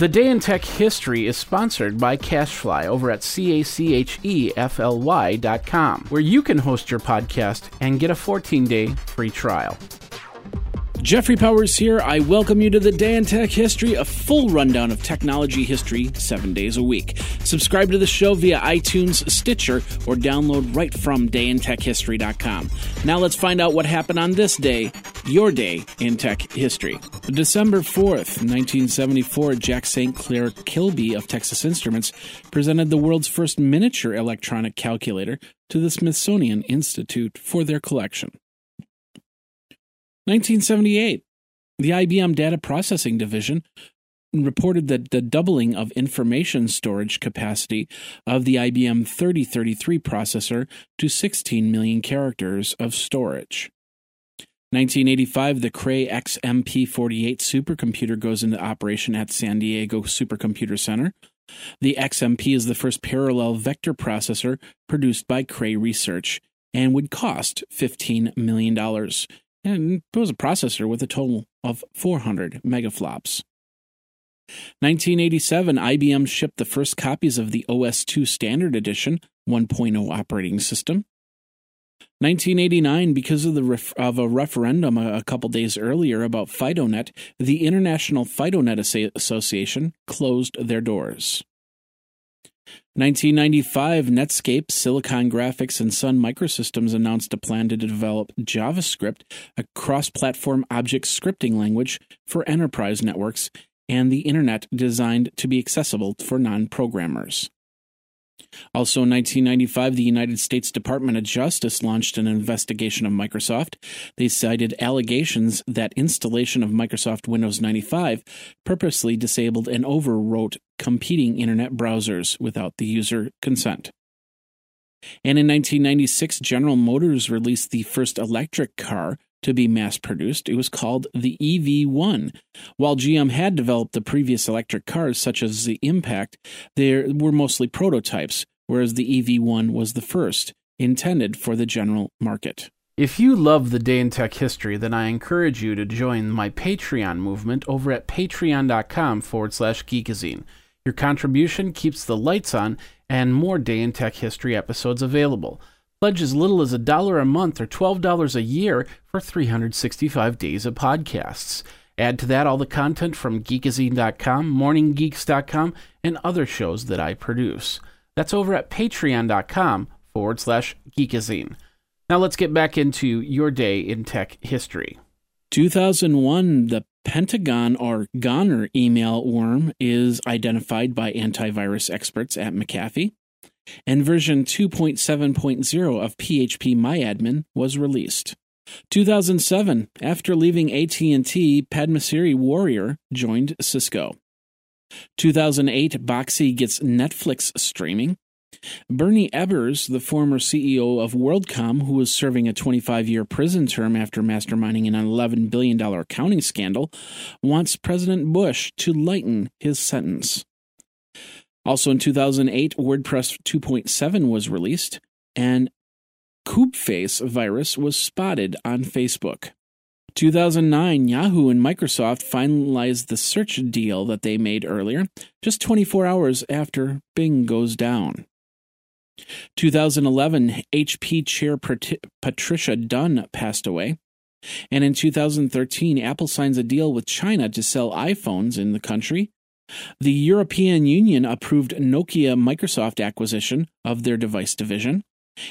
The Day in Tech History is sponsored by CacheFly over at C-A-C-H-E-F-L-Y dot com, where you can host your podcast and get a 14-day free trial. Jeffrey Powers here. I welcome you to the Day in Tech History, a full rundown of technology history seven days a week. Subscribe to the show via iTunes, Stitcher, or download right from dayintechhistory.com. Now let's find out what happened on this day, your day in tech history. December 4th, 1974, Jack St. Clair Kilby of Texas Instruments presented the world's first miniature electronic calculator to the Smithsonian Institute for their collection. 1978, the IBM Data Processing Division reported that the doubling of information storage capacity of the IBM 3033 processor to 16 million characters of storage. 1985, the Cray XMP48 supercomputer goes into operation at San Diego Supercomputer Center. The XMP is the first parallel vector processor produced by Cray Research and would cost $15 million and it was a processor with a total of 400 megaflops. 1987, IBM shipped the first copies of the OS2 Standard Edition 1.0 operating system. 1989, because of the ref- of a referendum a, a couple days earlier about FidoNet, the International FidoNet Association closed their doors. 1995, Netscape, Silicon Graphics, and Sun Microsystems announced a plan to develop JavaScript, a cross platform object scripting language for enterprise networks and the Internet designed to be accessible for non programmers. Also in 1995, the United States Department of Justice launched an investigation of Microsoft. They cited allegations that installation of Microsoft Windows 95 purposely disabled and overwrote competing internet browsers without the user consent. And in 1996, General Motors released the first electric car to be mass produced. It was called the EV1. While GM had developed the previous electric cars, such as the Impact, they were mostly prototypes, whereas the EV1 was the first, intended for the general market. If you love the day in tech history, then I encourage you to join my Patreon movement over at patreon.com forward slash geekazine. Your contribution keeps the lights on and more day in tech history episodes available. Pledge as little as a dollar a month or $12 a year for 365 days of podcasts. Add to that all the content from geekazine.com, morninggeeks.com, and other shows that I produce. That's over at patreon.com forward slash geekazine. Now let's get back into your day in tech history. 2001, the Pentagon or Goner email worm is identified by antivirus experts at McAfee and version 2.7.0 of PHP MyAdmin was released. 2007, after leaving AT&T, Padmasree Warrior joined Cisco. 2008, Boxee gets Netflix streaming. Bernie Ebbers, the former CEO of WorldCom, who was serving a 25 year prison term after masterminding an $11 billion accounting scandal, wants President Bush to lighten his sentence. Also in 2008, WordPress 2.7 was released, and Koobface virus was spotted on Facebook. 2009, Yahoo and Microsoft finalized the search deal that they made earlier, just 24 hours after Bing goes down. 2011, HP chair Patricia Dunn passed away. And in 2013, Apple signs a deal with China to sell iPhones in the country. The European Union approved Nokia Microsoft acquisition of their device division,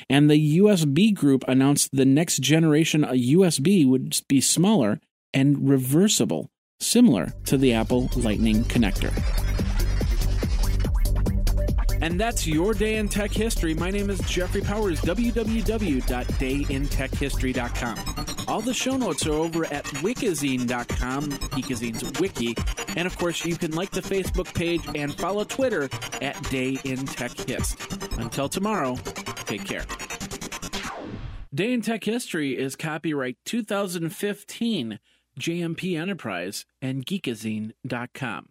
and the USB group announced the next generation USB would be smaller and reversible, similar to the Apple Lightning connector. And that's your day in tech history. My name is Jeffrey Powers, www.dayintechhistory.com. All the show notes are over at wikizine.com, Geekazine's wiki. And of course, you can like the Facebook page and follow Twitter at Day in Tech Hist. Until tomorrow, take care. Day in Tech History is copyright 2015, JMP Enterprise and Geekazine.com.